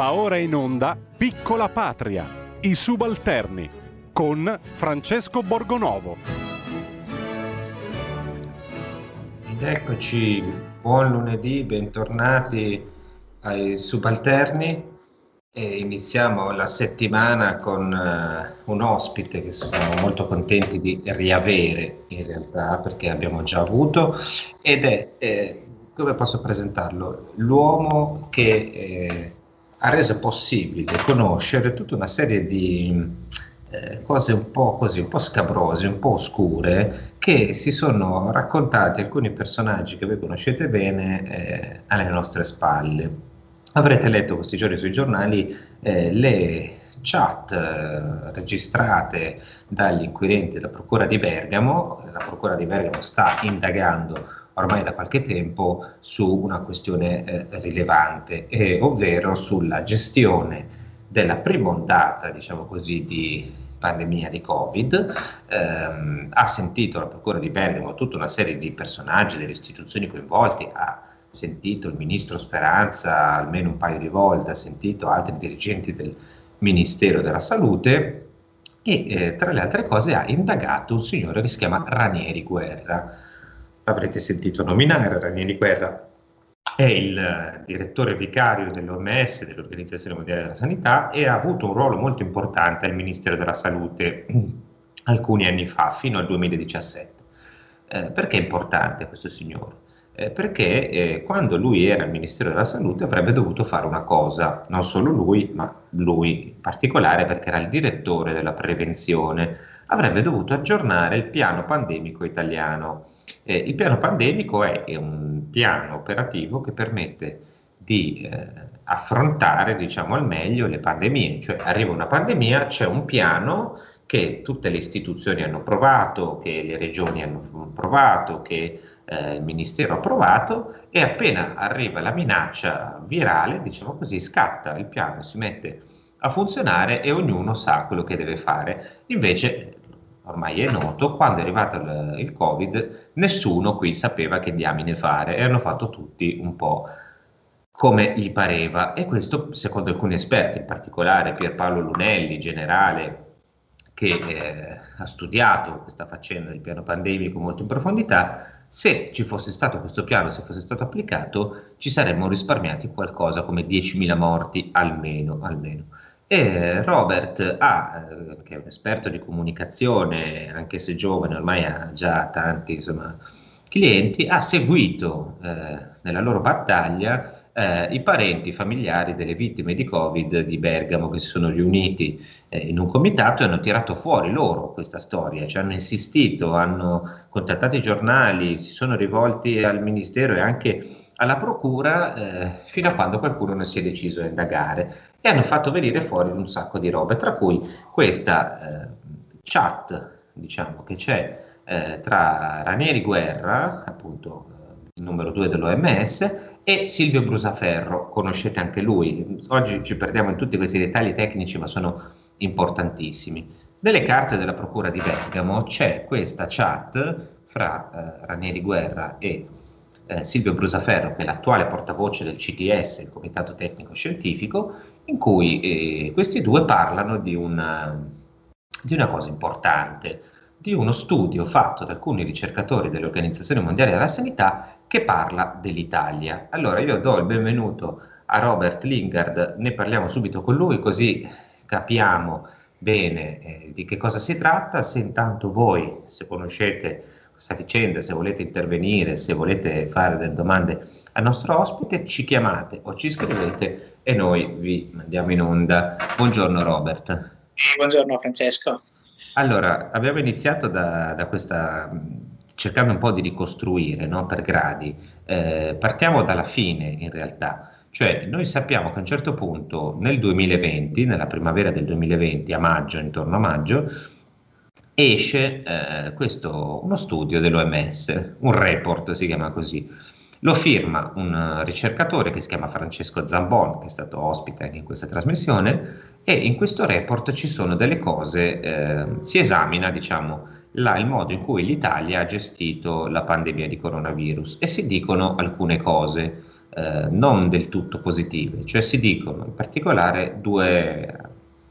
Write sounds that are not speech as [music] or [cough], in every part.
Va ora in onda Piccola Patria, i subalterni, con Francesco Borgonovo. Ed eccoci, buon lunedì, bentornati ai subalterni. E iniziamo la settimana con uh, un ospite che siamo molto contenti di riavere in realtà perché abbiamo già avuto ed è, eh, come posso presentarlo, l'uomo che eh, ha reso possibile conoscere tutta una serie di eh, cose un po' così, un po' scabrose, un po' oscure, che si sono raccontati alcuni personaggi che voi conoscete bene eh, alle nostre spalle. Avrete letto questi giorni sui giornali eh, le chat eh, registrate dagli inquirenti della Procura di Bergamo. La Procura di Bergamo sta indagando ormai da qualche tempo su una questione eh, rilevante, eh, ovvero sulla gestione della prima ondata, diciamo così, di pandemia di Covid. Ehm, ha sentito la Procura di Bergamo tutta una serie di personaggi delle istituzioni coinvolti, ha sentito il ministro Speranza almeno un paio di volte, ha sentito altri dirigenti del Ministero della Salute e eh, tra le altre cose ha indagato un signore che si chiama Ranieri Guerra avrete sentito nominare, Ranieri Guerra è il eh, direttore vicario dell'OMS, dell'Organizzazione Mondiale della Sanità, e ha avuto un ruolo molto importante al Ministero della Salute [clears throat] alcuni anni fa, fino al 2017. Eh, perché è importante questo signore? Eh, perché eh, quando lui era al Ministero della Salute avrebbe dovuto fare una cosa, non solo lui, ma lui in particolare perché era il direttore della prevenzione, avrebbe dovuto aggiornare il piano pandemico italiano eh, il piano pandemico è, è, un piano operativo che permette di eh, affrontare diciamo, al meglio le pandemie, cioè arriva una pandemia, c'è un piano che tutte le istituzioni hanno provato, che le regioni hanno provato, che eh, il Ministero ha provato e appena arriva la minaccia virale, diciamo così, scatta il piano, si mette a funzionare e ognuno sa quello che deve fare. Invece ormai è noto, quando è arrivato il, il Covid nessuno qui sapeva che diamine fare e hanno fatto tutti un po' come gli pareva e questo secondo alcuni esperti, in particolare Pierpaolo Lunelli, generale che eh, ha studiato questa faccenda del piano pandemico molto in profondità, se ci fosse stato questo piano, se fosse stato applicato, ci saremmo risparmiati qualcosa come 10.000 morti almeno. almeno. E Robert ha, eh, che è un esperto di comunicazione, anche se giovane, ormai ha già tanti insomma, clienti, ha seguito eh, nella loro battaglia eh, i parenti familiari delle vittime di Covid di Bergamo che si sono riuniti eh, in un comitato e hanno tirato fuori loro questa storia, ci hanno insistito, hanno contattato i giornali, si sono rivolti al Ministero e anche alla Procura eh, fino a quando qualcuno non si è deciso a indagare e hanno fatto venire fuori un sacco di robe, tra cui questa eh, chat, diciamo, che c'è eh, tra Ranieri Guerra, appunto eh, il numero due dell'OMS, e Silvio Brusaferro, conoscete anche lui. Oggi ci perdiamo in tutti questi dettagli tecnici, ma sono importantissimi. Nelle carte della Procura di Bergamo c'è questa chat fra eh, Ranieri Guerra e eh, Silvio Brusaferro, che è l'attuale portavoce del CTS, il Comitato Tecnico Scientifico, in cui eh, questi due parlano di una, di una cosa importante, di uno studio fatto da alcuni ricercatori dell'Organizzazione Mondiale della Sanità che parla dell'Italia. Allora io do il benvenuto a Robert Lingard, ne parliamo subito con lui così capiamo bene eh, di che cosa si tratta, se intanto voi, se conoscete questa vicenda, se volete intervenire, se volete fare delle domande al nostro ospite, ci chiamate o ci scrivete e noi vi mandiamo in onda. Buongiorno Robert. Buongiorno Francesco. Allora, abbiamo iniziato da, da questa cercando un po' di ricostruire no, per gradi. Eh, partiamo dalla fine in realtà, cioè noi sappiamo che a un certo punto nel 2020, nella primavera del 2020, a maggio, intorno a maggio, esce eh, questo, uno studio dell'OMS, un report si chiama così. Lo firma un ricercatore che si chiama Francesco Zambon, che è stato ospite anche in questa trasmissione, e in questo report ci sono delle cose, eh, si esamina diciamo, la, il modo in cui l'Italia ha gestito la pandemia di coronavirus e si dicono alcune cose. eh, non del tutto positive, cioè si dicono in particolare due,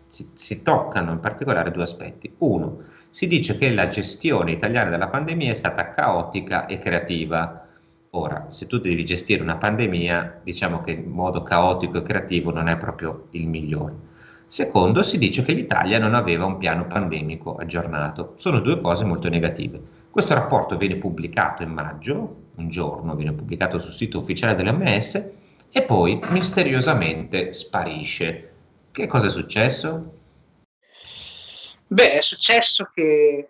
si, si toccano in particolare due aspetti. Uno, si dice che la gestione italiana della pandemia è stata caotica e creativa. Ora, se tu devi gestire una pandemia, diciamo che in modo caotico e creativo non è proprio il migliore. Secondo, si dice che l'Italia non aveva un piano pandemico aggiornato. Sono due cose molto negative. Questo rapporto viene pubblicato in maggio, un giorno, viene pubblicato sul sito ufficiale dell'OMS e poi misteriosamente sparisce. Che cosa è successo? Beh, è successo che eh,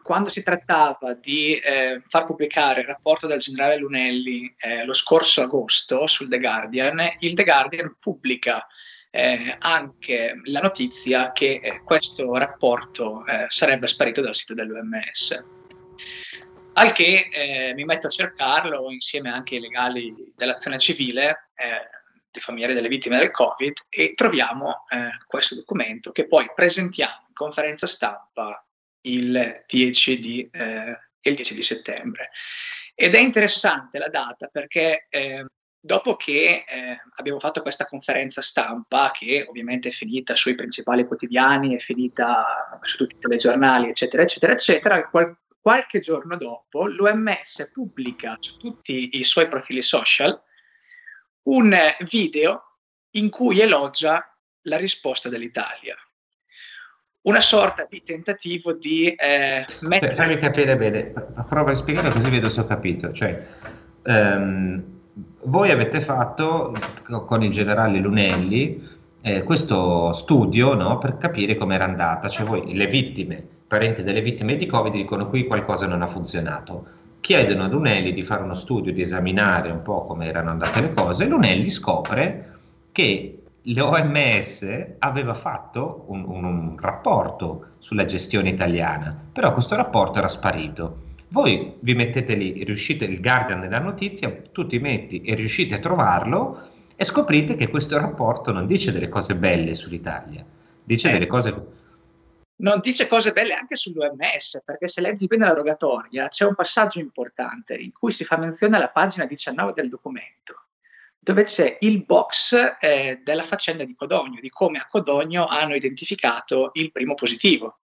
quando si trattava di eh, far pubblicare il rapporto del generale Lunelli eh, lo scorso agosto sul The Guardian, il The Guardian pubblica eh, anche la notizia che eh, questo rapporto eh, sarebbe sparito dal sito dell'OMS. Al che mi metto a cercarlo insieme anche ai legali dell'azione civile, dei familiari delle vittime del Covid, e troviamo eh, questo documento che poi presentiamo in conferenza stampa il 10 di, il 10 di settembre. Ed è interessante la data perché dopo che eh, abbiamo fatto questa conferenza stampa, che ovviamente è finita sui principali quotidiani, è finita su tutti i telegiornali, eccetera, eccetera, eccetera, qual- qualche giorno dopo l'OMS pubblica su tutti i suoi profili social un video in cui elogia la risposta dell'Italia. Una sorta di tentativo di eh, mettere... Fammi capire bene, prova a spiegare così vedo se ho capito. Cioè, um voi avete fatto con il generale Lunelli eh, questo studio no, per capire come era andata, cioè voi le vittime, parenti delle vittime di Covid dicono qui qualcosa non ha funzionato, chiedono a Lunelli di fare uno studio, di esaminare un po' come erano andate le cose, Lunelli scopre che l'OMS aveva fatto un, un, un rapporto sulla gestione italiana, però questo rapporto era sparito. Voi vi mettete lì, riuscite il Guardian della notizia, tu ti metti e riuscite a trovarlo e scoprite che questo rapporto non dice delle cose belle sull'Italia, dice eh. delle cose non dice cose belle anche sull'OMS, perché se leggi bene la rogatoria c'è un passaggio importante in cui si fa menzione alla pagina 19 del documento, dove c'è il box eh, della faccenda di Codogno, di come a Codogno hanno identificato il primo positivo.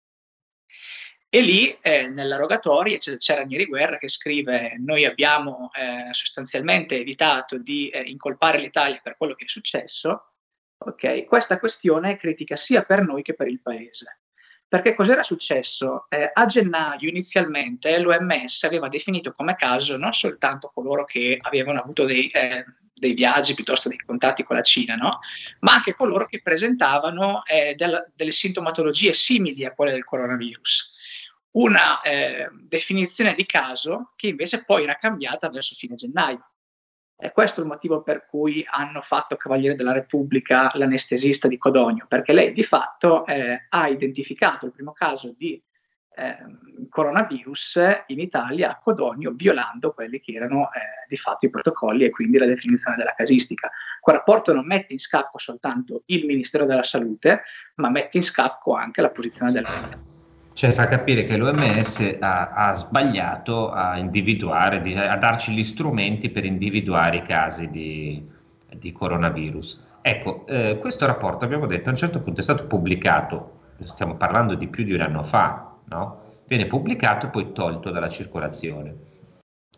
E lì eh, nella rogatoria c'è, c'è Ranieri Guerra che scrive: Noi abbiamo eh, sostanzialmente evitato di eh, incolpare l'Italia per quello che è successo. Okay? Questa questione è critica sia per noi che per il Paese. Perché cos'era successo? Eh, a gennaio inizialmente l'OMS aveva definito come caso non soltanto coloro che avevano avuto dei, eh, dei viaggi piuttosto dei contatti con la Cina, no? ma anche coloro che presentavano eh, del, delle sintomatologie simili a quelle del coronavirus una eh, definizione di caso che invece poi era cambiata verso fine gennaio. E questo è il motivo per cui hanno fatto Cavaliere della Repubblica l'anestesista di Codogno, perché lei di fatto eh, ha identificato il primo caso di eh, coronavirus in Italia a Codogno, violando quelli che erano eh, di fatto i protocolli e quindi la definizione della casistica. Quel rapporto non mette in scacco soltanto il Ministero della Salute, ma mette in scacco anche la posizione della cioè fa capire che l'OMS ha, ha sbagliato a individuare, di, a darci gli strumenti per individuare i casi di, di coronavirus. Ecco, eh, questo rapporto abbiamo detto a un certo punto è stato pubblicato, stiamo parlando di più di un anno fa, no? viene pubblicato e poi tolto dalla circolazione.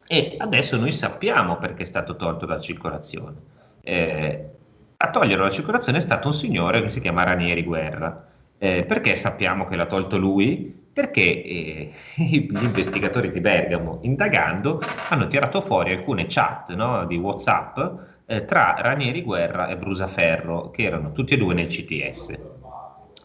E adesso noi sappiamo perché è stato tolto dalla circolazione. Eh, a toglierlo dalla circolazione è stato un signore che si chiama Ranieri Guerra eh, perché sappiamo che l'ha tolto lui? Perché eh, [laughs] gli investigatori di Bergamo, indagando, hanno tirato fuori alcune chat no, di WhatsApp eh, tra Ranieri Guerra e Brusaferro, che erano tutti e due nel CTS.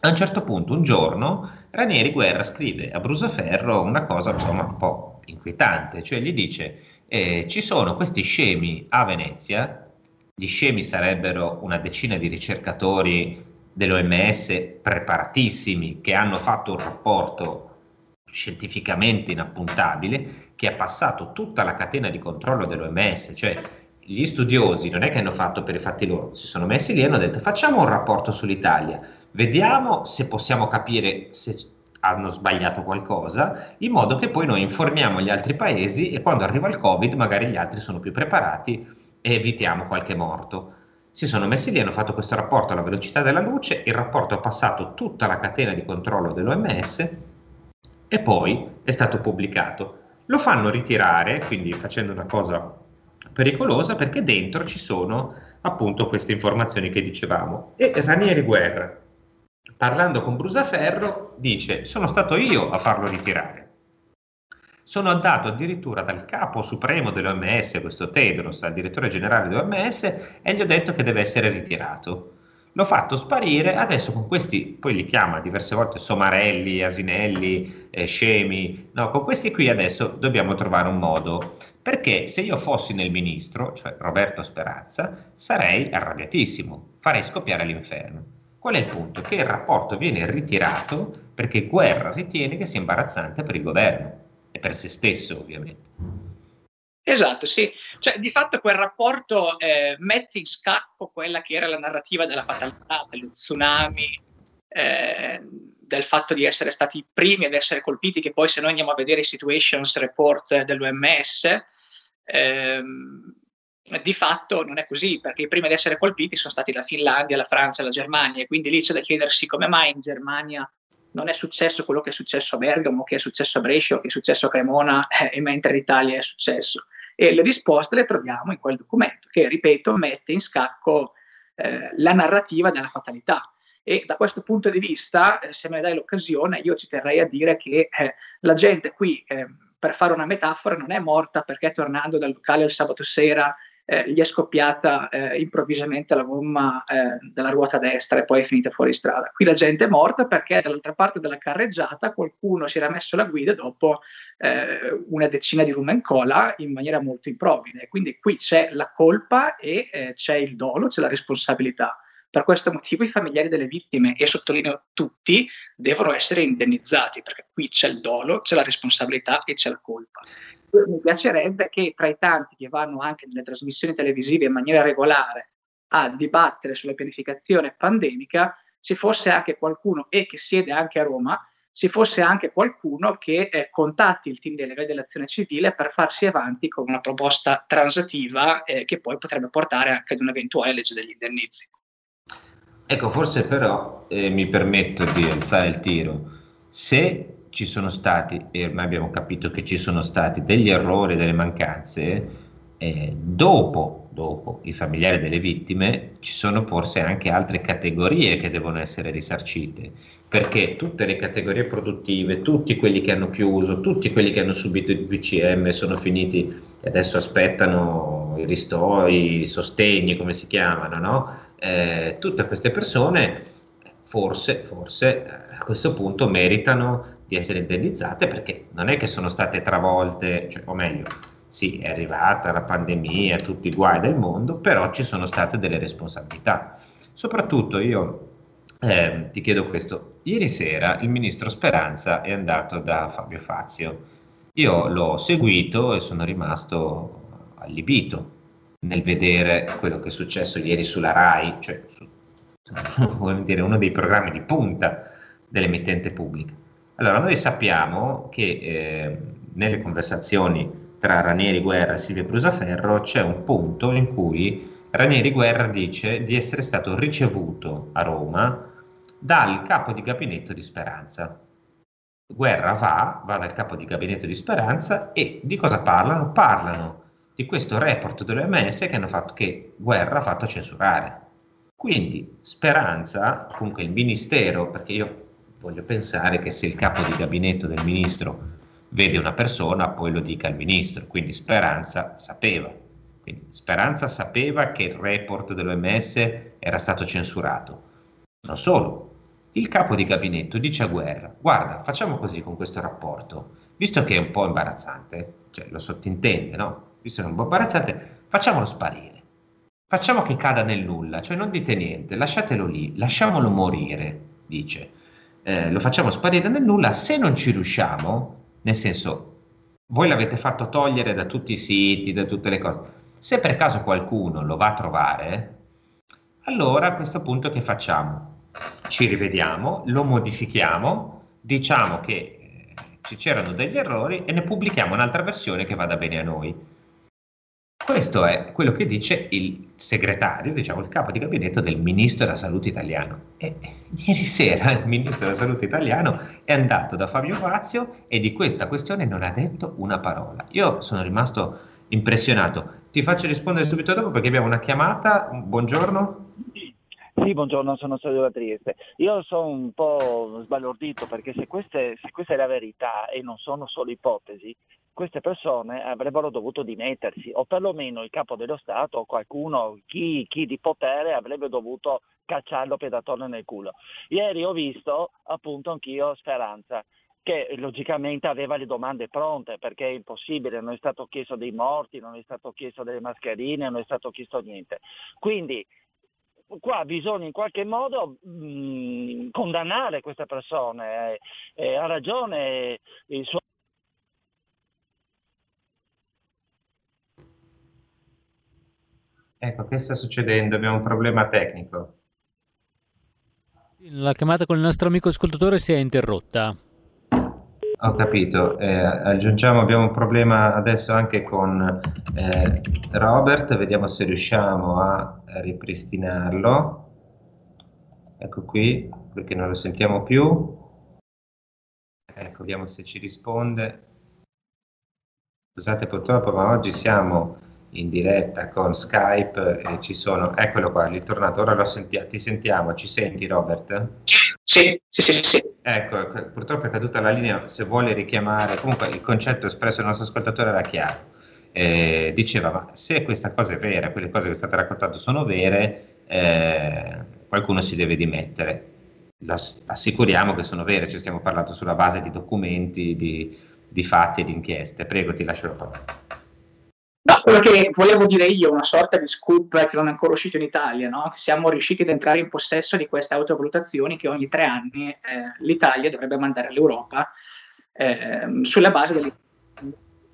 A un certo punto, un giorno, Ranieri Guerra scrive a Brusaferro una cosa insomma, un po' inquietante, cioè gli dice eh, ci sono questi scemi a Venezia, gli scemi sarebbero una decina di ricercatori dell'OMS preparatissimi che hanno fatto un rapporto scientificamente inappuntabile che ha passato tutta la catena di controllo dell'OMS, cioè gli studiosi non è che hanno fatto per i fatti loro, si sono messi lì e hanno detto facciamo un rapporto sull'Italia, vediamo se possiamo capire se hanno sbagliato qualcosa, in modo che poi noi informiamo gli altri paesi e quando arriva il Covid magari gli altri sono più preparati e evitiamo qualche morto. Si sono messi lì, hanno fatto questo rapporto alla velocità della luce, il rapporto ha passato tutta la catena di controllo dell'OMS e poi è stato pubblicato. Lo fanno ritirare, quindi facendo una cosa pericolosa, perché dentro ci sono appunto queste informazioni che dicevamo. E Ranieri Guerra, parlando con Brusaferro, dice: Sono stato io a farlo ritirare. Sono andato addirittura dal capo supremo dell'OMS, questo Tedros, al direttore generale dell'OMS, e gli ho detto che deve essere ritirato. L'ho fatto sparire, adesso con questi, poi li chiama diverse volte somarelli, asinelli, eh, scemi, no, con questi qui adesso dobbiamo trovare un modo, perché se io fossi nel ministro, cioè Roberto Speranza, sarei arrabbiatissimo, farei scoppiare l'inferno. Qual è il punto? Che il rapporto viene ritirato perché Guerra ritiene che sia imbarazzante per il governo e per se stesso, ovviamente. Esatto, sì. Cioè, di fatto quel rapporto eh, mette in scacco quella che era la narrativa della fatalità, dello tsunami, eh, del fatto di essere stati i primi ad essere colpiti, che poi se noi andiamo a vedere i situations report dell'OMS, ehm, di fatto non è così, perché i primi ad essere colpiti sono stati la Finlandia, la Francia, la Germania, e quindi lì c'è da chiedersi come mai in Germania non è successo quello che è successo a Bergamo, che è successo a Brescia, che è successo a Cremona, [laughs] eh, mentre in Italia è successo. E le risposte le troviamo in quel documento, che, ripeto, mette in scacco eh, la narrativa della fatalità. E da questo punto di vista, eh, se me ne dai l'occasione, io ci terrei a dire che eh, la gente qui, eh, per fare una metafora, non è morta perché tornando dal locale il sabato sera eh, gli è scoppiata eh, improvvisamente la gomma eh, della ruota destra e poi è finita fuori strada. Qui la gente è morta perché dall'altra parte della carreggiata qualcuno si era messo la guida dopo eh, una decina di rum and cola in maniera molto improvvida. Quindi qui c'è la colpa e eh, c'è il dolo, c'è la responsabilità. Per questo motivo i familiari delle vittime, e sottolineo tutti, devono essere indennizzati, perché qui c'è il dolo, c'è la responsabilità e c'è la colpa mi piacerebbe che tra i tanti che vanno anche nelle trasmissioni televisive in maniera regolare a dibattere sulla pianificazione pandemica ci fosse anche qualcuno e che siede anche a Roma ci fosse anche qualcuno che eh, contatti il team delega dell'azione civile per farsi avanti con una proposta transativa eh, che poi potrebbe portare anche ad un'eventuale legge degli indennizi. Ecco, forse però eh, mi permetto di alzare il tiro. Se ci sono stati, e ormai abbiamo capito che ci sono stati degli errori, delle mancanze, eh, dopo, dopo i familiari delle vittime ci sono forse anche altre categorie che devono essere risarcite, perché tutte le categorie produttive, tutti quelli che hanno chiuso, tutti quelli che hanno subito il BCM sono finiti e adesso aspettano i ristori, i sostegni, come si chiamano, no? Eh, tutte queste persone forse, forse a questo punto meritano di essere indennizzate perché non è che sono state travolte, cioè, o meglio, sì, è arrivata la pandemia, tutti i guai del mondo, però ci sono state delle responsabilità. Soprattutto io eh, ti chiedo questo, ieri sera il ministro Speranza è andato da Fabio Fazio, io l'ho seguito e sono rimasto allibito nel vedere quello che è successo ieri sulla RAI, cioè su, [laughs] dire, uno dei programmi di punta dell'emittente pubblica allora, noi sappiamo che eh, nelle conversazioni tra Ranieri Guerra e Silvia Brusaferro c'è un punto in cui Ranieri Guerra dice di essere stato ricevuto a Roma dal capo di gabinetto di Speranza. Guerra va, va dal capo di gabinetto di Speranza e di cosa parlano? Parlano di questo report dell'OMS che, hanno fatto, che Guerra ha fatto censurare. Quindi Speranza, comunque il ministero, perché io voglio pensare che se il capo di gabinetto del ministro vede una persona, poi lo dica al ministro. Quindi Speranza sapeva. Quindi Speranza sapeva che il report dell'OMS era stato censurato. Non solo, il capo di gabinetto dice a Guerra, guarda, facciamo così con questo rapporto, visto che è un po' imbarazzante, cioè lo sottintende, no? Visto che è un po' imbarazzante, facciamolo sparire. Facciamo che cada nel nulla, cioè non dite niente, lasciatelo lì, lasciamolo morire, dice eh, lo facciamo sparire nel nulla, se non ci riusciamo, nel senso, voi l'avete fatto togliere da tutti i siti, da tutte le cose, se per caso qualcuno lo va a trovare, allora a questo punto che facciamo? Ci rivediamo, lo modifichiamo, diciamo che eh, c'erano degli errori e ne pubblichiamo un'altra versione che vada bene a noi. Questo è quello che dice il segretario, diciamo il capo di gabinetto del ministro della salute italiano. E ieri sera il ministro della salute italiano è andato da Fabio Fazio e di questa questione non ha detto una parola. Io sono rimasto impressionato. Ti faccio rispondere subito dopo perché abbiamo una chiamata. Buongiorno. Sì, buongiorno, sono Sergio da Trieste. Io sono un po' sbalordito perché se, queste, se questa è la verità e non sono solo ipotesi, queste persone avrebbero dovuto dimettersi o perlomeno il capo dello Stato o qualcuno, chi, chi di potere avrebbe dovuto cacciarlo pedatore nel culo. Ieri ho visto appunto anch'io Speranza che logicamente aveva le domande pronte perché è impossibile, non è stato chiesto dei morti, non è stato chiesto delle mascherine, non è stato chiesto niente. Quindi qua bisogna in qualche modo mh, condannare queste persone. Eh, eh, ha ragione il suo Ecco, che sta succedendo? Abbiamo un problema tecnico. La chiamata con il nostro amico ascoltatore si è interrotta. Ho capito, eh, aggiungiamo, abbiamo un problema adesso anche con eh, Robert, vediamo se riusciamo a ripristinarlo. Ecco qui, perché non lo sentiamo più. Ecco, vediamo se ci risponde. Scusate purtroppo, ma oggi siamo in diretta con Skype e ci sono, eccolo qua, è tornato, ora lo senti- ti sentiamo, ci senti Robert? Sì, sì, sì, sì. Ecco, purtroppo è caduta la linea, se vuole richiamare, comunque il concetto espresso dal nostro ascoltatore era chiaro. Eh, diceva, ma se questa cosa è vera, quelle cose che state raccontando sono vere, eh, qualcuno si deve dimettere. assicuriamo che sono vere, ci stiamo parlando sulla base di documenti, di, di fatti e di inchieste. Prego, ti lascio la parola. No, quello che volevo dire io, una sorta di scoop che non è ancora uscito in Italia, no? siamo riusciti ad entrare in possesso di queste autovalutazioni che ogni tre anni eh, l'Italia dovrebbe mandare all'Europa eh, sulla base dell'Unione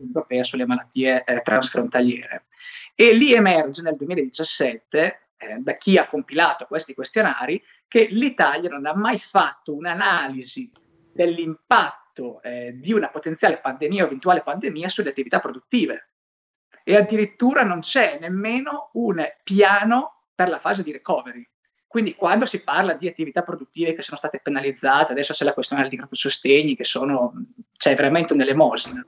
europea sulle malattie eh, transfrontaliere. E lì emerge nel 2017, eh, da chi ha compilato questi questionari, che l'Italia non ha mai fatto un'analisi dell'impatto eh, di una potenziale pandemia o eventuale pandemia sulle attività produttive e addirittura non c'è nemmeno un piano per la fase di recovery. Quindi quando si parla di attività produttive che sono state penalizzate, adesso c'è la questione dei sostegni che sono, cioè veramente un'elemosina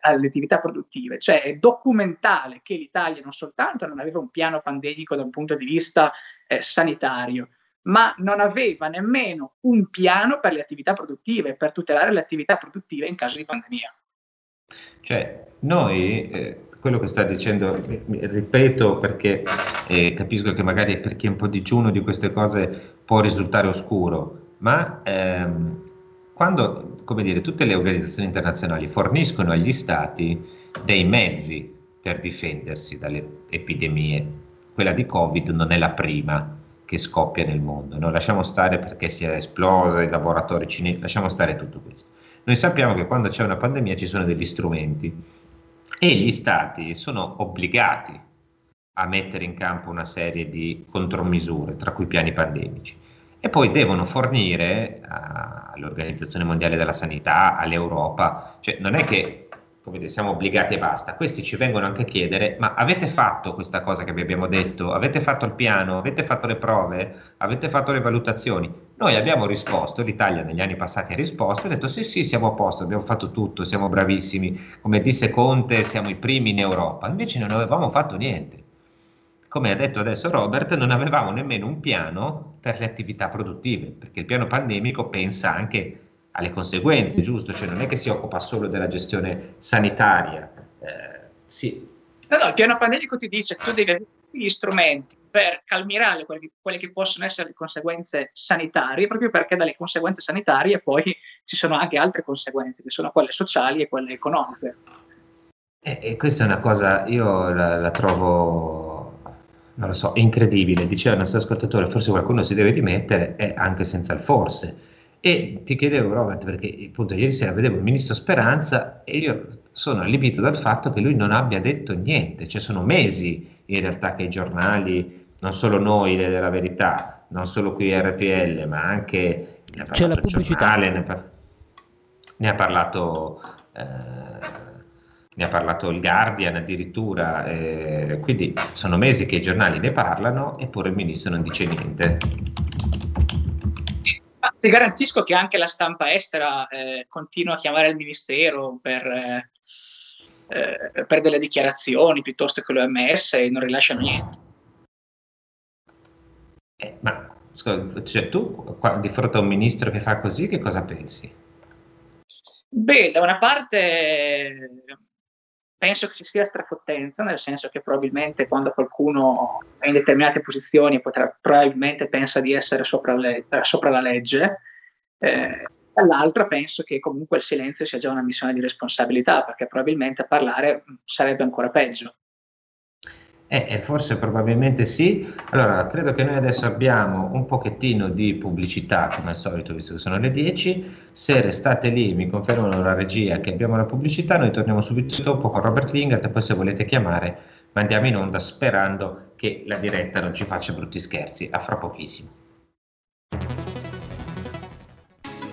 alle attività produttive, cioè è documentale che l'Italia non soltanto non aveva un piano pandemico da un punto di vista eh, sanitario, ma non aveva nemmeno un piano per le attività produttive, per tutelare le attività produttive in caso di pandemia. Cioè, noi, eh, quello che sta dicendo, ripeto perché eh, capisco che magari per chi è un po' digiuno di queste cose può risultare oscuro, ma ehm, quando, dire, tutte le organizzazioni internazionali forniscono agli stati dei mezzi per difendersi dalle epidemie, quella di Covid non è la prima che scoppia nel mondo, no? lasciamo stare perché si è esplosa i laboratori cinesi, lasciamo stare tutto questo. Noi sappiamo che quando c'è una pandemia ci sono degli strumenti e gli stati sono obbligati a mettere in campo una serie di contromisure, tra cui piani pandemici, e poi devono fornire all'Organizzazione Mondiale della Sanità, all'Europa, cioè non è che dire, siamo obbligati e basta. Questi ci vengono anche a chiedere: ma avete fatto questa cosa che vi abbiamo detto? Avete fatto il piano? Avete fatto le prove? Avete fatto le valutazioni? Noi abbiamo risposto, l'Italia negli anni passati ha risposto, ha detto sì, sì, siamo a posto, abbiamo fatto tutto, siamo bravissimi. Come disse Conte, siamo i primi in Europa. Invece non avevamo fatto niente. Come ha detto adesso Robert, non avevamo nemmeno un piano per le attività produttive, perché il piano pandemico pensa anche alle conseguenze, giusto? Cioè non è che si occupa solo della gestione sanitaria. Eh, sì. No, no, il piano pandemico ti dice che tu devi avere tutti gli strumenti per calmirare quelle, quelle, che possono essere le conseguenze sanitarie, proprio perché dalle conseguenze sanitarie poi ci sono anche altre conseguenze, che sono quelle sociali e quelle economiche. E, e questa è una cosa, io la, la trovo, non lo so, incredibile. Diceva il nostro ascoltatore, forse qualcuno si deve dimettere, e anche senza il forse e ti chiedevo, Robert, perché appunto ieri sera vedevo il ministro Speranza e io sono allibito dal fatto che lui non abbia detto niente, cioè sono mesi in realtà che i giornali, non solo noi della verità, non solo qui RPL, ma anche c'è la pubblicità. Giornale, ne, par- ne, ha parlato eh, ne ha parlato il Guardian addirittura, eh, quindi sono mesi che i giornali ne parlano eppure il ministro non dice niente. Ti garantisco che anche la stampa estera eh, continua a chiamare il ministero per, eh, eh per delle dichiarazioni piuttosto che l'OMS e non rilascia niente. Eh, ma scusa, cioè, tu qua, di fronte a un ministro che fa così, che cosa pensi? Beh, da una parte penso che ci sia strafottenza, nel senso che probabilmente quando qualcuno è in determinate posizioni potrà, probabilmente pensa di essere sopra, le, sopra la legge, eh, dall'altra penso che comunque il silenzio sia già una missione di responsabilità, perché probabilmente parlare sarebbe ancora peggio. Eh, eh, forse probabilmente sì. Allora, credo che noi adesso abbiamo un pochettino di pubblicità, come al solito, visto che sono le 10. Se restate lì, mi confermano la regia che abbiamo la pubblicità, noi torniamo subito dopo con Robert Lingard e poi se volete chiamare mandiamo in onda sperando che la diretta non ci faccia brutti scherzi. A fra pochissimo.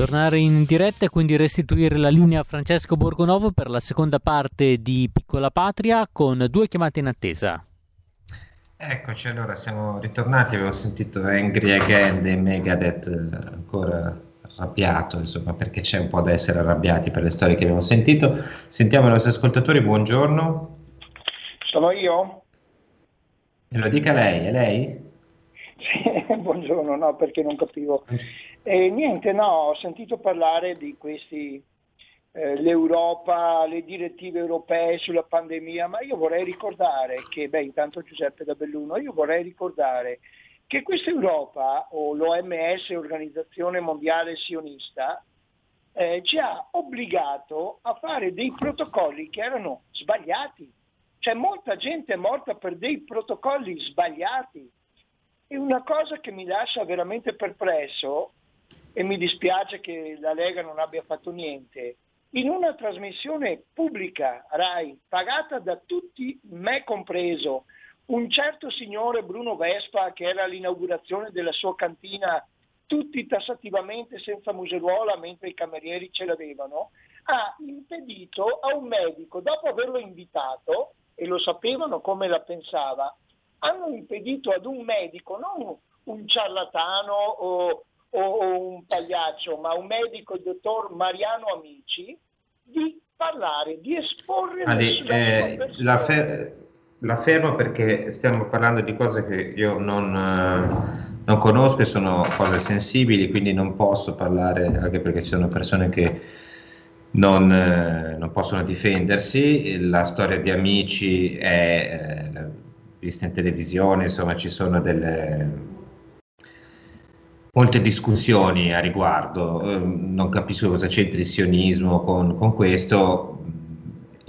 Tornare in diretta e quindi restituire la linea a Francesco Borgonovo per la seconda parte di Piccola Patria con due chiamate in attesa. Eccoci, allora siamo ritornati, avevo sentito Angry Again dei Megadeth ancora arrabbiato, insomma, perché c'è un po' da essere arrabbiati per le storie che abbiamo sentito. Sentiamo i nostri ascoltatori, buongiorno. Sono io? Me lo dica lei, è lei? Sì, [laughs] buongiorno, no, perché non capivo. E niente, no, ho sentito parlare di questi, eh, l'Europa, le direttive europee sulla pandemia, ma io vorrei ricordare che, beh, intanto Giuseppe da Belluno, io vorrei ricordare che questa Europa o l'OMS, Organizzazione Mondiale Sionista, eh, ci ha obbligato a fare dei protocolli che erano sbagliati. Cioè molta gente è morta per dei protocolli sbagliati E una cosa che mi lascia veramente perplesso, e mi dispiace che la Lega non abbia fatto niente, in una trasmissione pubblica, RAI, pagata da tutti, me compreso, un certo signore Bruno Vespa, che era all'inaugurazione della sua cantina, tutti tassativamente senza museruola, mentre i camerieri ce l'avevano, ha impedito a un medico, dopo averlo invitato, e lo sapevano come la pensava, hanno impedito ad un medico, non un ciarlatano o, o, o un pagliaccio, ma un medico, il dottor Mariano Amici, di parlare, di esporre Adi, eh, la, fer- la, fermo perché stiamo parlando di cose che io non, eh, non, conosco e sono cose sensibili, quindi non posso parlare, anche perché ci sono persone che non, eh, non possono difendersi. La storia di amici è eh, vista in televisione, insomma ci sono delle molte discussioni a riguardo, ehm, non capisco cosa c'entri il sionismo con, con, questo,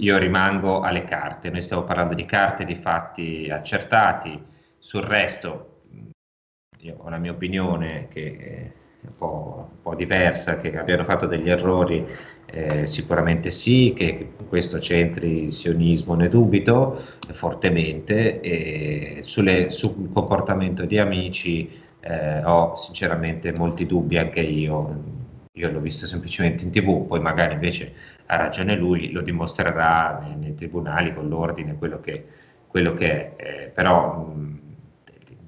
io rimango alle carte, noi stiamo parlando di carte, di fatti accertati, sul resto io ho la mia opinione che è un po', un po diversa, che abbiano fatto degli errori, eh, sicuramente sì, che questo c'entri il sionismo ne dubito fortemente, e sulle, sul comportamento di amici eh, ho sinceramente molti dubbi anche io, io l'ho visto semplicemente in tv, poi magari invece ha ragione lui, lo dimostrerà nei, nei tribunali con l'ordine, quello che, quello che è, eh, però mh,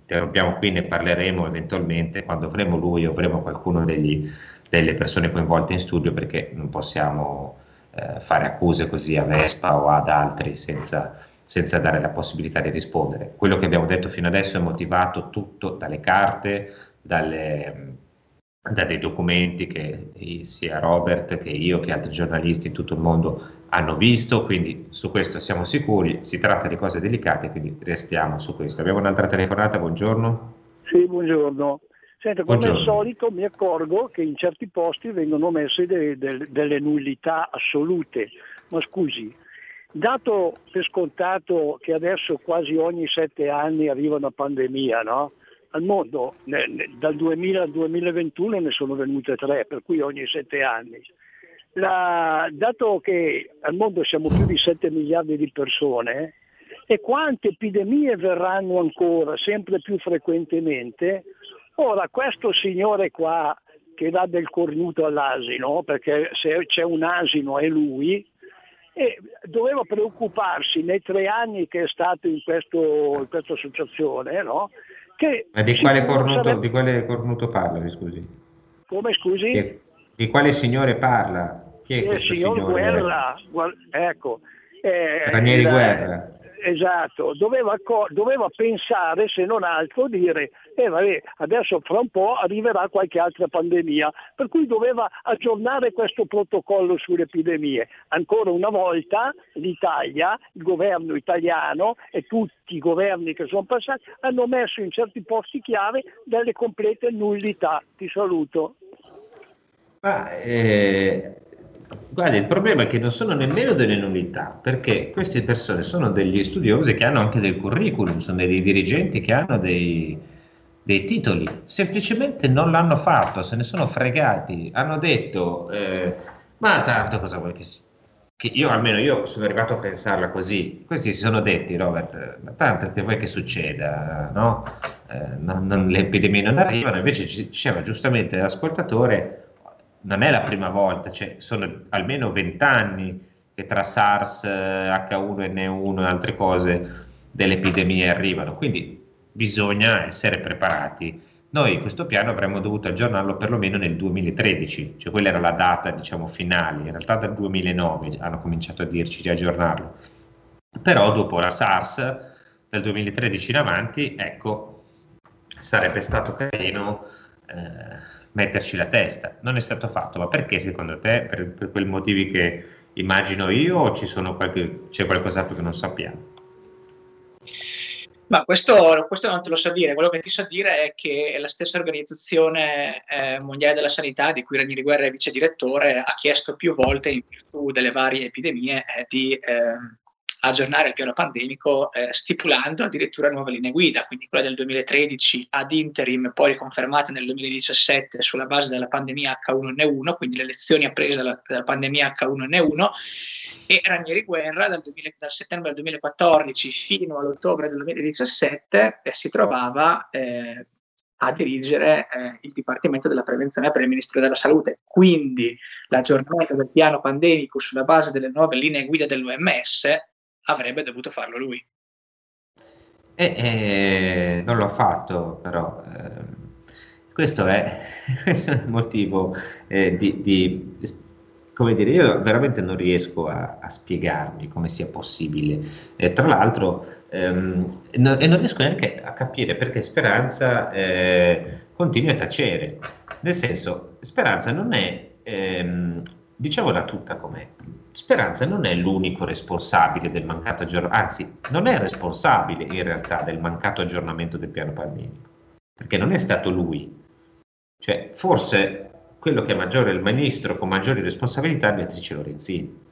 interrompiamo qui, ne parleremo eventualmente quando avremo lui o avremo qualcuno degli, delle persone coinvolte in studio perché non possiamo eh, fare accuse così a Vespa o ad altri senza senza dare la possibilità di rispondere. Quello che abbiamo detto fino adesso è motivato tutto dalle carte, dalle, da dei documenti che sia Robert che io che altri giornalisti in tutto il mondo hanno visto, quindi su questo siamo sicuri, si tratta di cose delicate, quindi restiamo su questo. Abbiamo un'altra telefonata, buongiorno. Sì, buongiorno. Senta, come al solito mi accorgo che in certi posti vengono messe de, de, delle nullità assolute, ma scusi, dato per scontato che adesso quasi ogni sette anni arriva una pandemia, no? Al mondo ne, ne, dal 2000 al 2021 ne sono venute tre, per cui ogni sette anni. La, dato che al mondo siamo più di 7 miliardi di persone, e quante epidemie verranno ancora sempre più frequentemente, ora questo signore qua che dà del cornuto all'asino, perché se c'è un asino è lui, e doveva preoccuparsi nei tre anni che è stato in, questo, in questa associazione, no? Ma di quale, cornuto, sarebbe... di quale, cornuto, parla, mi scusi? Come scusi? Che, di quale signore parla? Chi è il questo signor signore? Guerra, ecco. Eh, Ranieri il, Guerra esatto, doveva, doveva, pensare se non altro dire eh, vabbè, adesso fra un po' arriverà qualche altra pandemia, per cui doveva aggiornare questo protocollo sulle epidemie. Ancora una volta l'Italia, il governo italiano e tutti i governi che sono passati hanno messo in certi posti chiave delle complete nullità. Ti saluto. Ma, eh, Guarda, il problema è che non sono nemmeno delle nullità, perché queste persone sono degli studiosi che hanno anche del curriculum, sono dei dirigenti che hanno dei, dei titoli, semplicemente non l'hanno fatto, se ne sono fregati, hanno detto, eh, ma tanto cosa vuoi che, che io almeno io sono arrivato a pensarla così, questi si sono detti Robert, ma tanto che vuoi che succeda, no? Eh, non, non, le epidemie non arrivano, invece diceva giustamente l'ascoltatore, non è la prima volta, cioè sono almeno vent'anni che tra SARS, H1N1 e altre cose delle epidemie arrivano, quindi bisogna essere preparati. Noi questo piano avremmo dovuto aggiornarlo perlomeno nel 2013, cioè quella era la data diciamo finale, in realtà dal 2009 hanno cominciato a dirci di aggiornarlo. Però dopo la SARS dal 2013 in avanti, ecco, sarebbe stato carino eh, metterci la testa. Non è stato fatto, ma perché secondo te? Per, per quei motivi che immagino io o qualche, c'è qualcos'altro che non sappiamo? Ma questo, questo, non te lo so dire, quello che ti so dire è che la stessa Organizzazione eh, Mondiale della Sanità, di cui Ranieri Guerra è vice direttore, ha chiesto più volte, in virtù delle varie epidemie, eh, di eh, aggiornare il piano pandemico eh, stipulando addirittura nuove linee guida, quindi quella del 2013 ad interim, poi riconfermata nel 2017 sulla base della pandemia H1N1, quindi le lezioni apprese dalla, dalla pandemia H1N1 e Ranieri Guerra dal, 2000, dal, settembre del 2014 fino all'ottobre del 2017 eh, si trovava eh, a dirigere eh, il Dipartimento della Prevenzione per il Ministero della Salute. Quindi l'aggiornamento del piano pandemico sulla base delle nuove linee guida dell'OMS avrebbe dovuto farlo lui. E, eh, non l'ho fatto, però eh, questo, è, [laughs] questo, è, il motivo eh, di, di, come dire, io veramente non riesco a, a spiegarmi come sia possibile. tra l'altro, ehm, no, e non riesco neanche a capire perché Speranza eh, continui a tacere. Nel senso, Speranza non è, ehm, diciamola tutta com'è, Speranza non è l'unico responsabile del mancato aggiornamento, anzi non è responsabile in realtà del mancato aggiornamento del piano pandemico, perché non è stato lui. Cioè, forse quello che è maggiore il ministro con maggiori responsabilità è Beatrice Lorenzini,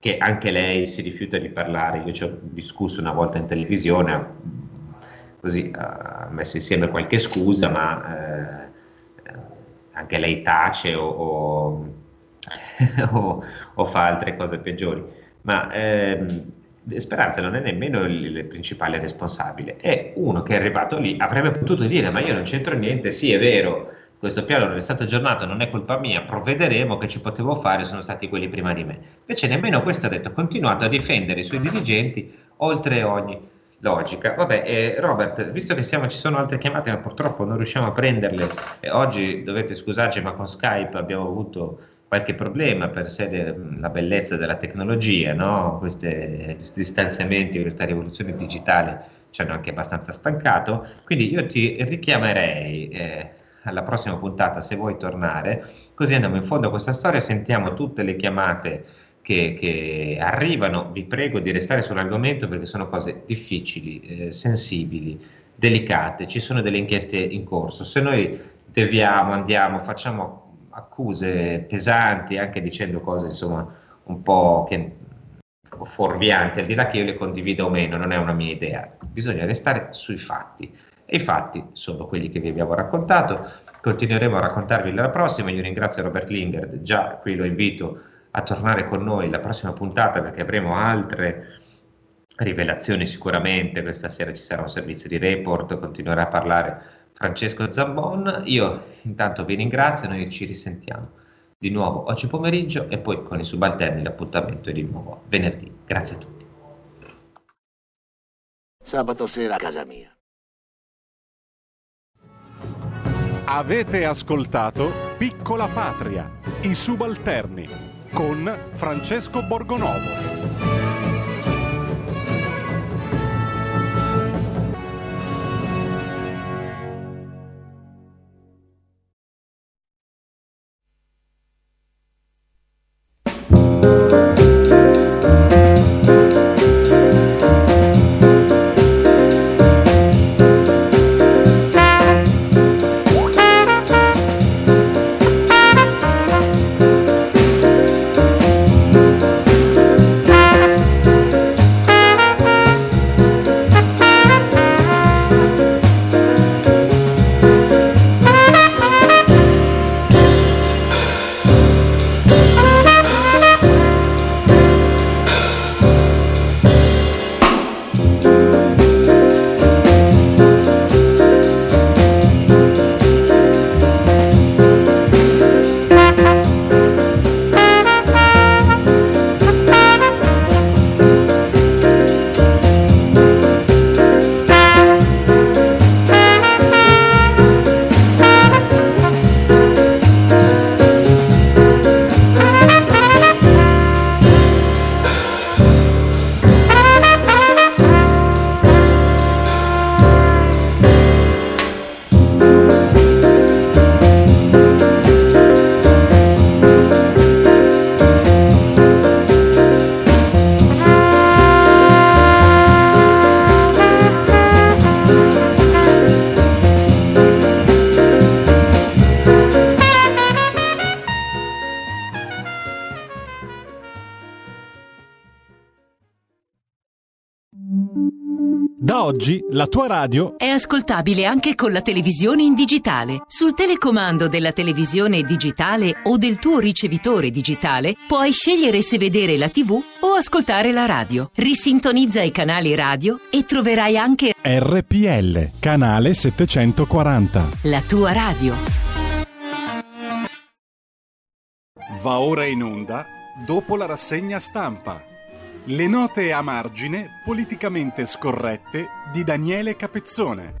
che anche lei si rifiuta di parlare. Io ci ho discusso una volta in televisione, così ha messo insieme qualche scusa, ma eh, anche lei tace o, o [laughs] o, o, fa altre cose peggiori. Ma ehm, Speranza non è nemmeno il, il, principale responsabile, è uno che è arrivato lì, avrebbe potuto dire ma io non c'entro niente, sì è vero, questo piano non è stato aggiornato, non è colpa mia, provvederemo che ci potevo fare, sono stati quelli prima di me. Invece nemmeno questo ha detto, ha continuato a difendere i suoi dirigenti oltre ogni logica. Vabbè, eh, Robert, visto che siamo, ci sono altre chiamate, ma purtroppo non riusciamo a prenderle, eh, oggi dovete scusarci, ma con Skype abbiamo avuto qualche problema per sé la bellezza della tecnologia, no? questi distanziamenti, questa rivoluzione digitale ci hanno anche abbastanza stancato, quindi io ti richiamerei eh, alla prossima puntata se vuoi tornare, così andiamo in fondo a questa storia, sentiamo tutte le chiamate che, che arrivano, vi prego di restare sull'argomento perché sono cose difficili, eh, sensibili, delicate, ci sono delle inchieste in corso, se noi deviamo, andiamo, facciamo accuse pesanti, anche dicendo cose insomma un po' che, fuorvianti, al di là che io le condivida o meno, non è una mia idea, bisogna restare sui fatti. E i fatti sono quelli che vi abbiamo raccontato, continueremo a raccontarvi la prossima. Io ringrazio Robert Linger, già qui lo invito a tornare con noi la prossima puntata perché avremo altre rivelazioni sicuramente. Questa sera ci sarà un servizio di report, continuerà a parlare Francesco Zambon. Io intanto vi ringrazio, noi ci risentiamo di nuovo oggi pomeriggio e poi con i subalterni l'appuntamento è di nuovo venerdì. Grazie a tutti. Sabato sera a casa mia. Avete ascoltato Piccola Patria, i subalterni con Francesco Borgonovo. Tua radio è ascoltabile anche con la televisione in digitale. Sul telecomando della televisione digitale o del tuo ricevitore digitale puoi scegliere se vedere la TV o ascoltare la radio. Risintonizza i canali radio e troverai anche RPL, canale 740. La tua radio. Va ora in onda dopo la rassegna stampa. Le note a margine politicamente scorrette di Daniele Capezzone.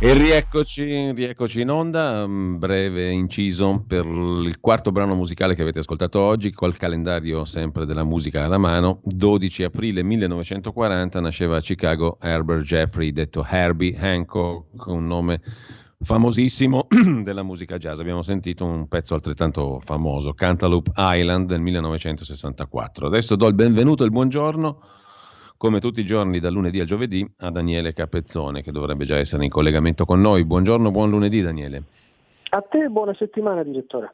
E rieccoci, rieccoci in onda, un breve inciso per il quarto brano musicale che avete ascoltato oggi, col calendario sempre della musica alla mano. 12 aprile 1940 nasceva a Chicago Herbert Jeffrey, detto Herbie Hancock, un nome famosissimo [clears throat] della musica jazz. Abbiamo sentito un pezzo altrettanto famoso, Cantaloupe Island del 1964. Adesso do il benvenuto e il buongiorno, come tutti i giorni dal lunedì al giovedì, a Daniele Capezzone, che dovrebbe già essere in collegamento con noi. Buongiorno, buon lunedì Daniele. A te buona settimana, direttore.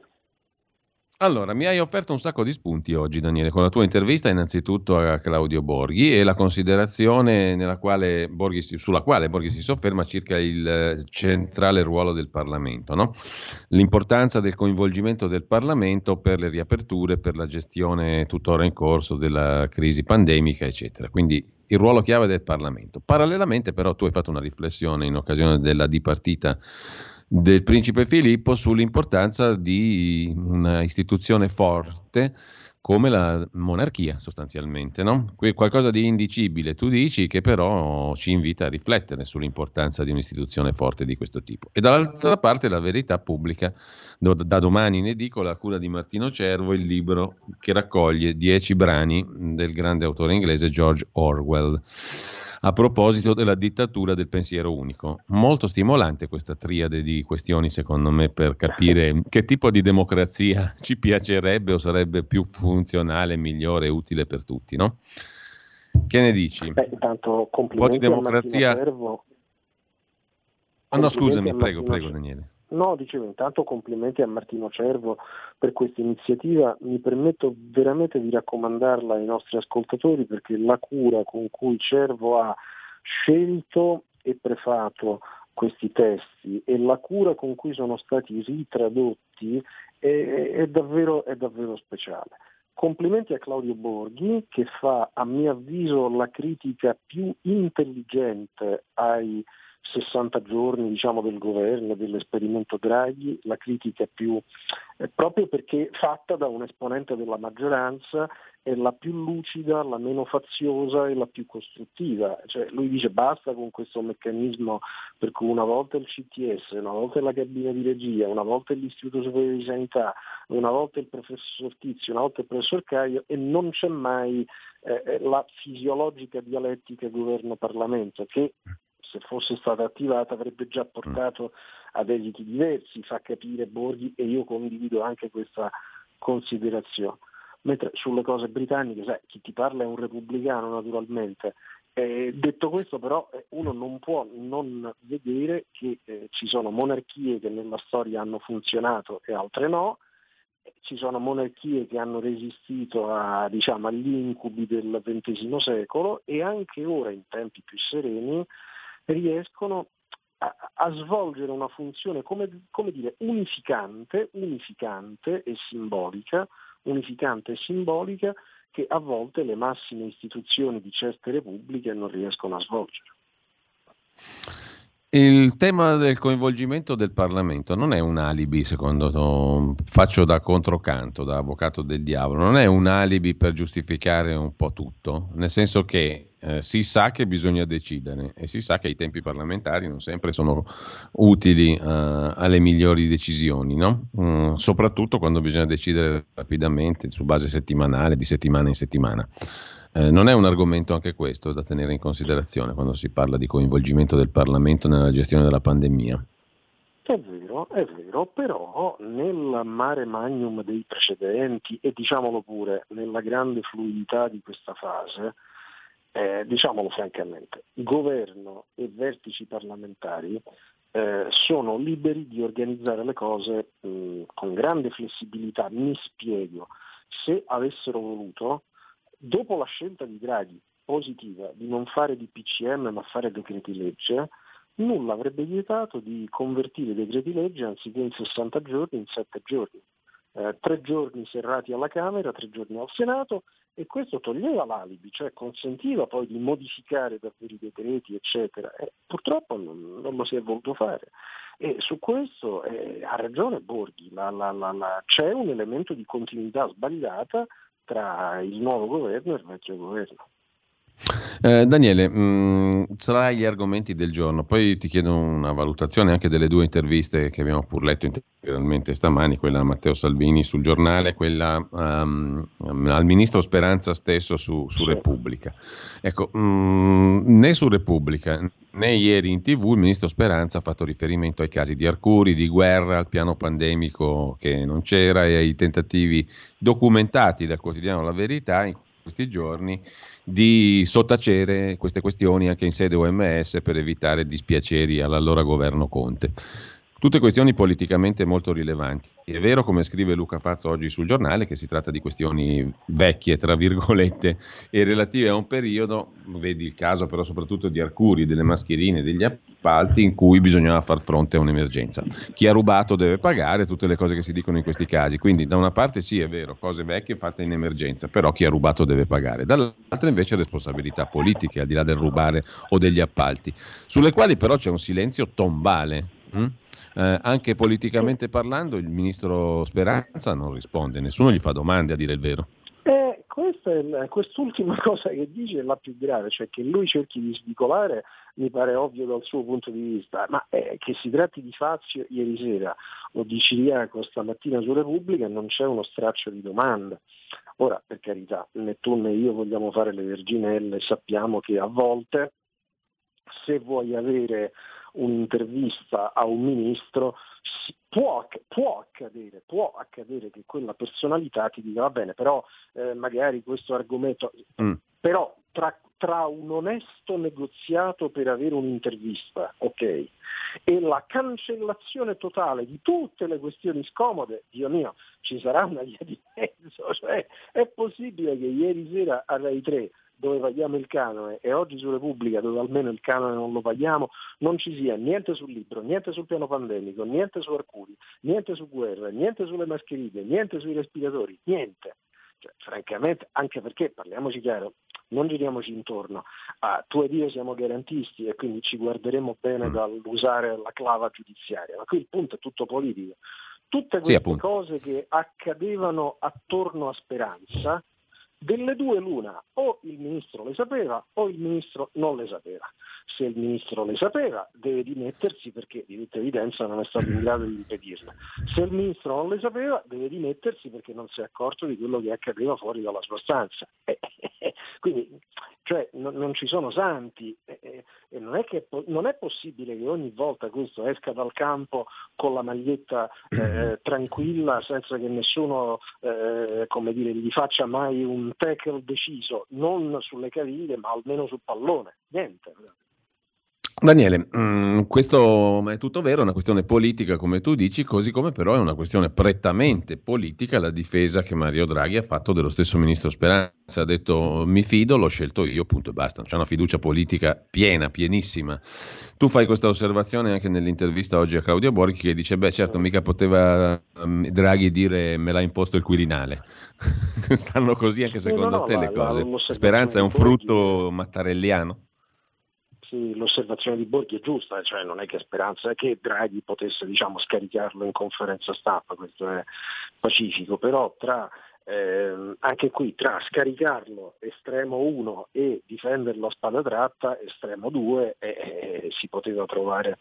Allora, mi hai offerto un sacco di spunti oggi, Daniele, con la tua intervista innanzitutto a Claudio Borghi e la considerazione quale si, sulla quale Borghi si sofferma circa il eh, centrale ruolo del Parlamento, no? l'importanza del coinvolgimento del Parlamento per le riaperture, per la gestione tuttora in corso della crisi pandemica, eccetera. Quindi il ruolo chiave del Parlamento. Parallelamente però tu hai fatto una riflessione in occasione della dipartita del principe Filippo sull'importanza di una istituzione forte come la monarchia sostanzialmente, no? qualcosa di indicibile, tu dici che però ci invita a riflettere sull'importanza di un'istituzione forte di questo tipo. E dall'altra parte la verità pubblica, da domani in edicola a cura di Martino Cervo, il libro che raccoglie dieci brani del grande autore inglese George Orwell a proposito della dittatura del pensiero unico. Molto stimolante questa triade di questioni, secondo me, per capire [laughs] che tipo di democrazia [laughs] ci piacerebbe o sarebbe più funzionale, migliore e utile per tutti, no? Che ne dici? Beh, intanto complimenti Un po' di democrazia. Ah, no, scusami, prego, prego Daniele. No, dicevo intanto complimenti a Martino Cervo per questa iniziativa, mi permetto veramente di raccomandarla ai nostri ascoltatori perché la cura con cui Cervo ha scelto e prefato questi testi e la cura con cui sono stati ritradotti è, è, davvero, è davvero speciale. Complimenti a Claudio Borghi che fa a mio avviso la critica più intelligente ai 60 giorni diciamo, del governo, dell'esperimento Draghi, la critica più, eh, proprio perché fatta da un esponente della maggioranza è la più lucida, la meno faziosa e la più costruttiva. Cioè, lui dice basta con questo meccanismo per cui una volta il CTS, una volta la cabina di regia, una volta l'Istituto Superiore di Sanità, una volta il professor Tizio, una volta il professor Caio e non c'è mai eh, eh la fisiologica dialettica governo-Parlamento che se fosse stata attivata avrebbe già portato ad esiti diversi, fa capire Borghi e io condivido anche questa considerazione. Mentre sulle cose britanniche, sai, chi ti parla è un repubblicano naturalmente. Eh, detto questo però eh, uno non può non vedere che eh, ci sono monarchie che nella storia hanno funzionato e altre no, ci sono monarchie che hanno resistito a, diciamo, agli incubi del XX secolo e anche ora in tempi più sereni riescono a, a svolgere una funzione come, come dire, unificante, unificante e simbolica, unificante e simbolica che a volte le massime istituzioni di certe repubbliche non riescono a svolgere. Il tema del coinvolgimento del Parlamento non è un alibi, secondo te, faccio da controcanto, da avvocato del diavolo, non è un alibi per giustificare un po' tutto, nel senso che eh, si sa che bisogna decidere e si sa che i tempi parlamentari non sempre sono utili uh, alle migliori decisioni, no? mm, soprattutto quando bisogna decidere rapidamente su base settimanale, di settimana in settimana. Eh, non è un argomento anche questo da tenere in considerazione quando si parla di coinvolgimento del Parlamento nella gestione della pandemia? È vero, è vero, però nel mare magnum dei precedenti e diciamolo pure nella grande fluidità di questa fase, eh, diciamolo francamente, governo e vertici parlamentari eh, sono liberi di organizzare le cose mh, con grande flessibilità. Mi spiego, se avessero voluto, dopo la scelta di Draghi, positiva di non fare di PCM ma fare decreti legge, nulla avrebbe vietato di convertire i decreti legge anziché in 60 giorni in 7 giorni. Eh, tre giorni serrati alla Camera, tre giorni al Senato e questo toglieva l'alibi, cioè consentiva poi di modificare davvero i decreti, eccetera. E purtroppo non, non, lo si è voluto fare. E su questo eh, ha ragione Borghi, la, la, la, c'è un elemento di continuità sbagliata tra il nuovo governo e il vecchio governo. Eh, Daniele, mh, mm, sarai gli argomenti del giorno, poi ti chiedo una valutazione anche delle due interviste che abbiamo pur letto integralmente stamani, quella a Matteo Salvini sul giornale, quella um, al ministro Speranza stesso su, su Repubblica. Ecco, mh, mm, né su Repubblica né ieri in tv il ministro Speranza ha fatto riferimento ai casi di Arcuri, di guerra, al piano pandemico che non c'era e ai tentativi documentati dal quotidiano La Verità in questi giorni di sottacere queste questioni anche in sede OMS per evitare dispiaceri all'allora governo Conte. Tutte questioni politicamente molto rilevanti. È vero, come scrive Luca Fazzo oggi sul giornale, che si tratta di questioni vecchie, tra virgolette, e relative a un periodo, vedi il caso però soprattutto di Arcuri, delle mascherine, degli appalti, in cui bisognava far fronte a un'emergenza. Chi ha rubato deve pagare, tutte le cose che si dicono in questi casi. Quindi da una parte sì, è vero, cose vecchie fatte in emergenza, però chi ha rubato deve pagare. Dall'altra invece responsabilità politiche, al di là del rubare o degli appalti, sulle quali però c'è un silenzio tombale. Hm? Eh, anche politicamente parlando il ministro Speranza non risponde, nessuno gli fa domande a dire il vero. Eh, questa quest'ultima [laughs] cosa che dice è la più grave, cioè che lui cerchi di svicolare mi pare ovvio dal suo punto di vista, ma eh, che si tratti di Fazio ieri sera o di Ciriaco stamattina su Repubblica non c'è uno straccio di domanda. Ora, per carità, né tu né io vogliamo fare le verginelle, sappiamo che a volte se vuoi avere un'intervista a un ministro, può, può, accadere, può accadere che quella personalità ti dica va bene, però eh, magari questo argomento, mm. però tra, tra, un onesto negoziato per avere un'intervista, ok, e la cancellazione totale di tutte le questioni scomode, Dio mio, ci sarà una via di mezzo, [laughs] cioè è possibile che ieri sera a Rai 3 dove paghiamo il canone e oggi su Repubblica dove almeno il canone non lo paghiamo, non ci sia niente sul libro, niente sul piano pandemico, niente su Arcuri, niente su guerra, niente sulle mascherine, niente sui respiratori, niente. Cioè, francamente, anche perché, parliamoci chiaro, non giriamoci intorno. Ah, tu ed io siamo garantisti e quindi ci guarderemo bene mm. dall'usare la clava giudiziaria, ma qui il punto è tutto politico. Tutte queste sì, cose che accadevano attorno a Speranza delle due l'una, o il ministro le sapeva o il ministro non le sapeva. Se il ministro le sapeva deve dimettersi perché di tutta evidenza non è stato in grado di impedirle. Se il ministro non le sapeva deve dimettersi perché non si è accorto di quello che accadeva fuori dalla sua stanza. [laughs] quindi cioè, non, non, ci sono santi. E non è, che, non è possibile che ogni volta questo esca dal campo con la maglietta eh, tranquilla senza che nessuno eh, come dire, gli faccia mai un un tackle deciso, non sulle caviglie ma almeno sul pallone, niente. Daniele, mh, mm, questo è tutto vero, è una questione politica come tu dici, così come però è una questione prettamente politica la difesa che Mario Draghi ha fatto dello stesso ministro Speranza. Ha detto mi fido, l'ho scelto io, punto e basta. C'è una fiducia politica piena, pienissima. Tu fai questa osservazione anche nell'intervista oggi a Claudio Borghi che dice, beh certo mica poteva um, Draghi dire me l'ha imposto il Quirinale. [laughs] Stanno così anche secondo no, no, te le cose. Speranza è un frutto mattarelliano? Sì, l'osservazione di Borghi è giusta, cioè non è che Speranza che Draghi potesse diciamo, scaricarlo in conferenza stampa, questo è pacifico, però tra, eh, anche qui tra scaricarlo estremo 1 e difenderlo a spada tratta estremo 2 eh, eh, si poteva trovare.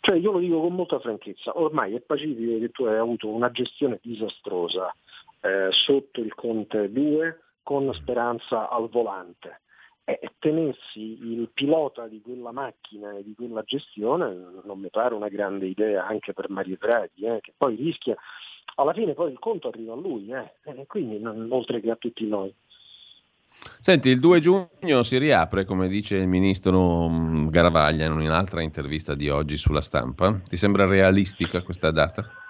Cioè io lo dico con molta franchezza, ormai è pacifico che tu hai avuto una gestione disastrosa eh, sotto il Conte 2 con Speranza al volante tenersi il pilota di quella macchina e di quella gestione non mi pare una grande idea anche per Mario Draghi, eh, che poi rischia, alla fine poi il conto arriva a lui, eh, quindi non, oltre che a tutti noi. Senti, il 2 giugno si riapre, come dice il ministro mm, Garavaglia in un'altra intervista di oggi sulla stampa. Ti sembra realistica questa data?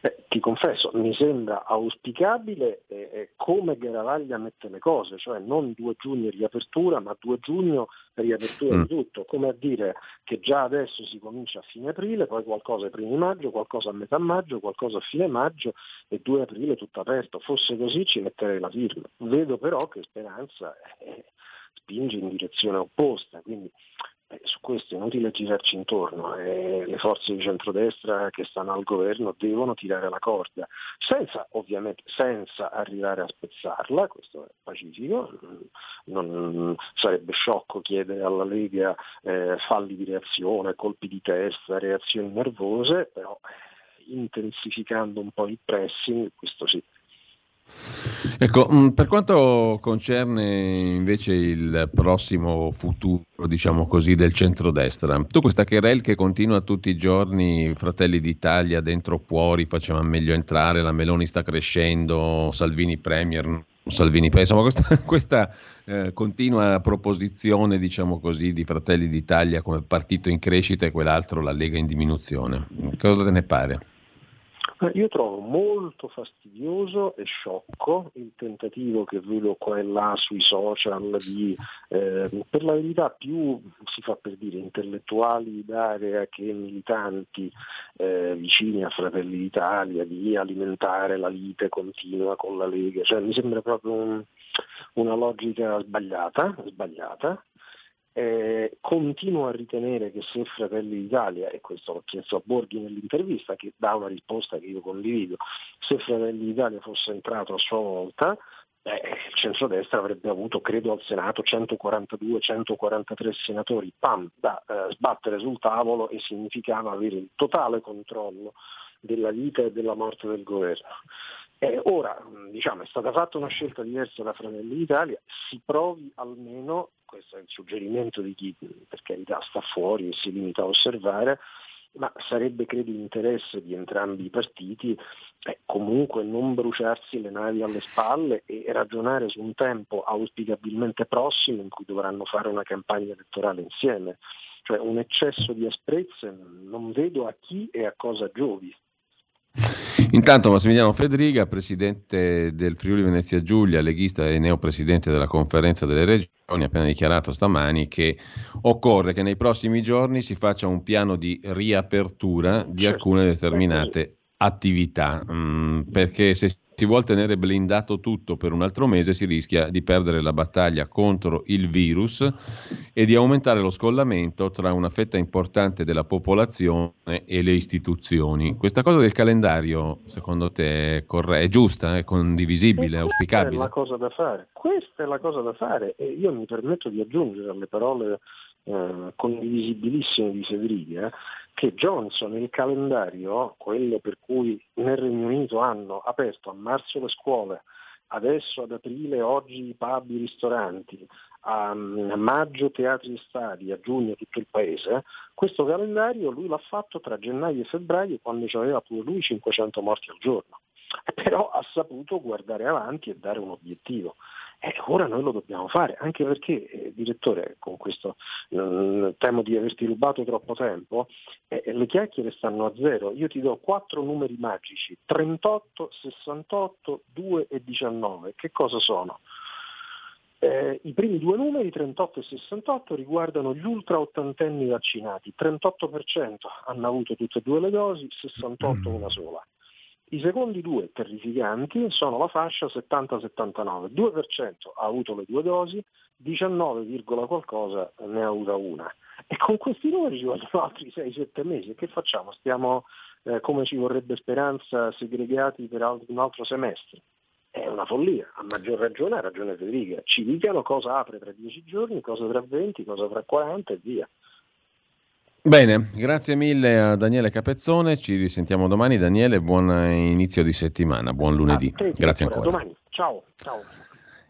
Eh, ti confesso, mi sembra auspicabile eh, eh, come Garavaglia mette le cose, cioè non 2 giugno riapertura, ma 2 giugno riapertura mm. di tutto, come a dire che già adesso si comincia a fine aprile, poi qualcosa a primi maggio, qualcosa a metà maggio, qualcosa a fine maggio e 2 aprile tutto aperto. Fosse così ci metterei la firma. Vedo però che Speranza eh, spinge in direzione opposta, quindi eh, su questo è inutile girarci intorno, eh, le forze di centrodestra che stanno al governo devono tirare la corda, senza ovviamente senza arrivare a spezzarla, questo è pacifico, non, sarebbe sciocco chiedere alla Lega eh, falli di reazione, colpi di testa, reazioni nervose, però eh, intensificando un po' il pressing, questo sì. Ecco, mm, per quanto concerne invece il prossimo futuro, diciamo così, del centrodestra, tu questa querel che continua tutti i giorni, Fratelli d'Italia dentro fuori, faceva meglio entrare, la Meloni sta crescendo, Salvini Premier, Salvini insomma questa, [laughs] questa eh, continua proposizione, diciamo così, di Fratelli d'Italia come partito in crescita e quell'altro la Lega in diminuzione, cosa te ne pare? Io trovo molto fastidioso e sciocco il tentativo che vedo qua e là sui social di, eh, per la verità più si fa per dire intellettuali d'area che militanti eh, vicini a Fratelli d'Italia di alimentare la lite continua con la Lega, cioè, mi sembra proprio un, una logica sbagliata, sbagliata eh, continuo a ritenere che se Fratelli d'Italia, e questo l'ho chiesto a Borghi nell'intervista, che dà una risposta che io condivido, se Fratelli d'Italia fosse entrato a sua volta, beh, il centrodestra avrebbe avuto, credo, al Senato 142-143 senatori, pam, da eh, sbattere sul tavolo e significava avere il totale controllo della vita e della morte del governo. Eh, ora diciamo, è stata fatta una scelta diversa da Fratelli d'Italia, si provi almeno, questo è il suggerimento di chi per carità sta fuori e si limita a osservare, ma sarebbe credo interesse di entrambi i partiti eh, comunque non bruciarsi le navi alle spalle e ragionare su un tempo auspicabilmente prossimo in cui dovranno fare una campagna elettorale insieme. Cioè un eccesso di asprezze non vedo a chi e a cosa giovi. Intanto Massimiliano Fedriga, presidente del Friuli Venezia Giulia, leghista e neopresidente della conferenza delle regioni, ha appena dichiarato stamani che occorre che nei prossimi giorni si faccia un piano di riapertura di alcune determinate attività, mm, perché se si vuole tenere blindato tutto per un altro mese si rischia di perdere la battaglia contro il virus e di aumentare lo scollamento tra una fetta importante della popolazione e le istituzioni. Questa cosa del calendario, secondo te, è, corre- è giusta, è condivisibile, è auspicabile? Questa è la cosa da fare. Questa è la cosa da fare e io mi permetto di aggiungere alle parole eh, condivisibilissime di Federica che Johnson il calendario, quello per cui nel Regno Unito hanno aperto a marzo le scuole, adesso ad aprile oggi i pub, i ristoranti, a, maggio teatri e stadi, a giugno tutto il paese, questo calendario lui l'ha fatto tra gennaio e febbraio quando aveva pure lui 500 morti al giorno, però ha saputo guardare avanti e dare un obiettivo. Eh, ora noi lo dobbiamo fare, anche perché, eh, direttore, con questo eh, temo di averti rubato troppo tempo, eh, le chiacchiere stanno a zero. Io ti do quattro numeri magici, 38, 68, 2 e 19. Che cosa sono? Eh, I primi due numeri, 38 e 68, riguardano gli ultra ottantenni vaccinati. 38% hanno avuto tutte e due le dosi, 68 una sola. I secondi due terrificanti sono la fascia 70-79, 2% ha avuto le due dosi, 19, qualcosa ne ha avuta una. E con questi numeri ci vogliono altri 6-7 mesi. E che facciamo? Stiamo, eh, come ci vorrebbe speranza, segregati per un altro semestre? È una follia, a maggior ragione ha ragione Federica. Ci dicano cosa apre tra 10 giorni, cosa tra 20, cosa tra 40 e via. Bene, grazie mille a Daniele Capezzone, ci risentiamo domani. Daniele, buon inizio di settimana, buon lunedì. Grazie ancora. Domani, ciao. ciao.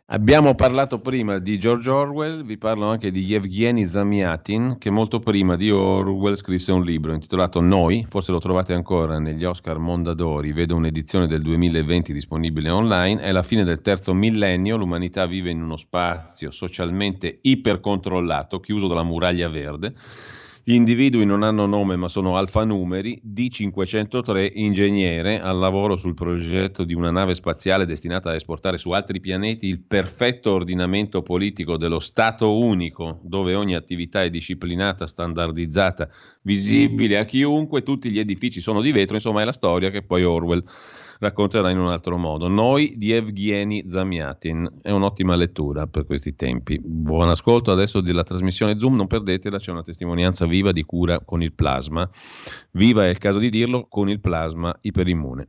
Abbiamo parlato prima di George Orwell, vi parlo anche di Yevgeny Zamiatin, che molto prima di Orwell scrisse un libro intitolato Noi, forse lo trovate ancora negli Oscar Mondadori, vedo un'edizione del 2020 disponibile online, è la fine del terzo millennio, l'umanità vive in uno spazio socialmente ipercontrollato, chiuso dalla muraglia verde, Gli individui non hanno nome ma sono alfanumeri. D503, ingegnere, al lavoro sul progetto di una nave spaziale destinata a esportare su altri pianeti il perfetto ordinamento politico dello Stato unico, dove ogni attività è disciplinata, standardizzata, visibile a chiunque, tutti gli edifici sono di vetro, insomma è la storia che poi Orwell racconterà in un altro modo. Noi di Evgeny Zamiatin, è un'ottima lettura per questi tempi. Buon ascolto adesso della trasmissione Zoom, non perdetela, c'è una testimonianza viva di cura con il plasma. Viva è il caso di dirlo, con il plasma iperimmune.